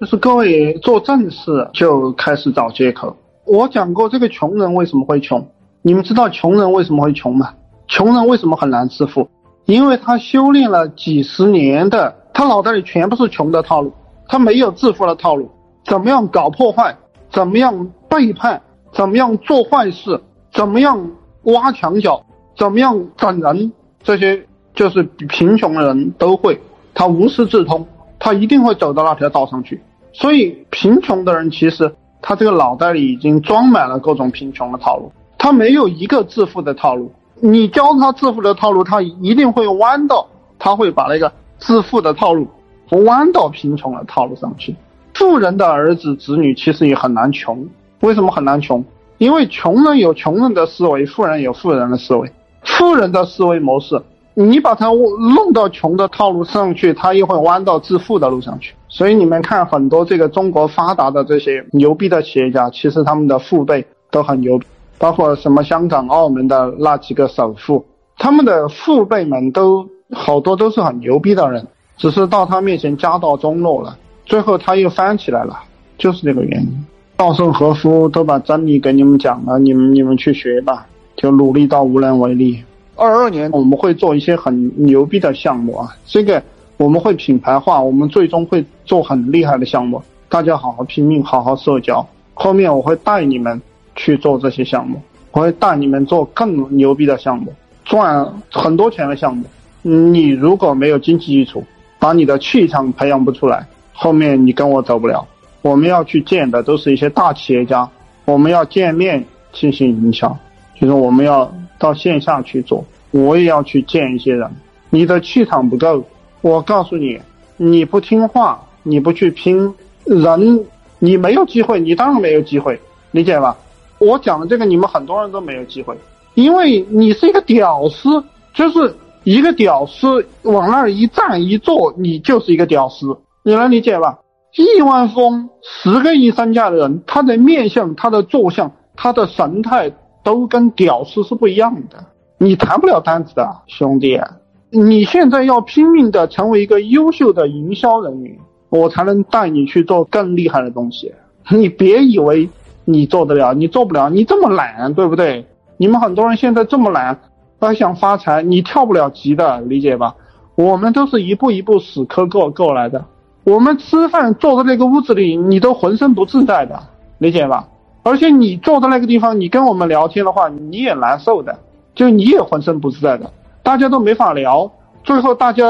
就是各位做正事就开始找借口。我讲过，这个穷人为什么会穷？你们知道穷人为什么会穷吗？穷人为什么很难致富？因为他修炼了几十年的，他脑袋里全部是穷的套路，他没有致富的套路。怎么样搞破坏？怎么样背叛？怎么样做坏事？怎么样挖墙脚？怎么样整人？这些就是贫穷的人都会，他无师自通，他一定会走到那条道上去。所以，贫穷的人其实他这个脑袋里已经装满了各种贫穷的套路，他没有一个致富的套路。你教他致富的套路，他一定会弯道，他会把那个致富的套路弯到贫穷的套路上去。富人的儿子子女其实也很难穷，为什么很难穷？因为穷人有穷人的思维，富人有富人的思维。富人的思维模式，你把他弄到穷的套路上去，他又会弯到致富的路上去。所以你们看很多这个中国发达的这些牛逼的企业家，其实他们的父辈都很牛，包括什么香港、澳门的那几个首富，他们的父辈们都好多都是很牛逼的人，只是到他面前家道中落了，最后他又翻起来了，就是这个原因。稻盛和夫都把真理给你们讲了，你们你们去学吧，就努力到无能为力。二二年我们会做一些很牛逼的项目啊，这个。我们会品牌化，我们最终会做很厉害的项目。大家好好拼命，好好社交。后面我会带你们去做这些项目，我会带你们做更牛逼的项目，赚很多钱的项目。你如果没有经济基础，把你的气场培养不出来，后面你跟我走不了。我们要去见的都是一些大企业家，我们要见面进行营销，就是我们要到线下去做。我也要去见一些人，你的气场不够。我告诉你，你不听话，你不去拼，人你没有机会，你当然没有机会，理解吧？我讲的这个，你们很多人都没有机会，因为你是一个屌丝，就是一个屌丝往那儿一站一坐，你就是一个屌丝，你能理解吧？亿万富翁，十个亿身价的人，他的面相、他的坐相、他的神态都跟屌丝是不一样的，你谈不了单子的，兄弟。你现在要拼命的成为一个优秀的营销人员，我才能带你去做更厉害的东西。你别以为你做得了，你做不了。你这么懒，对不对？你们很多人现在这么懒，还想发财，你跳不了级的，理解吧？我们都是一步一步死磕过过来的。我们吃饭坐在那个屋子里，你都浑身不自在的，理解吧？而且你坐在那个地方，你跟我们聊天的话，你也难受的，就你也浑身不自在的。大家都没法聊，最后大家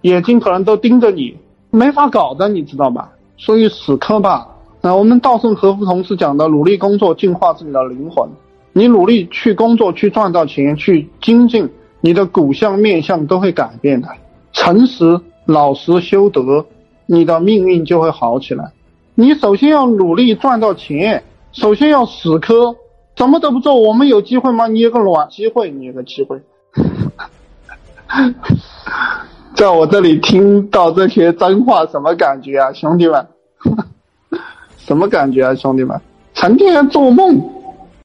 眼睛可能都盯着你，没法搞的，你知道吧？所以死磕吧。那我们稻盛和夫同事讲的，努力工作净化自己的灵魂。你努力去工作，去赚到钱，去精进，你的骨相面相都会改变的。诚实、老实、修德，你的命运就会好起来。你首先要努力赚到钱，首先要死磕，什么都不做，我们有机会吗？你有个卵机会，你有个机会。在我这里听到这些脏话，什么感觉啊，兄弟们？什么感觉啊，兄弟们？成天做梦。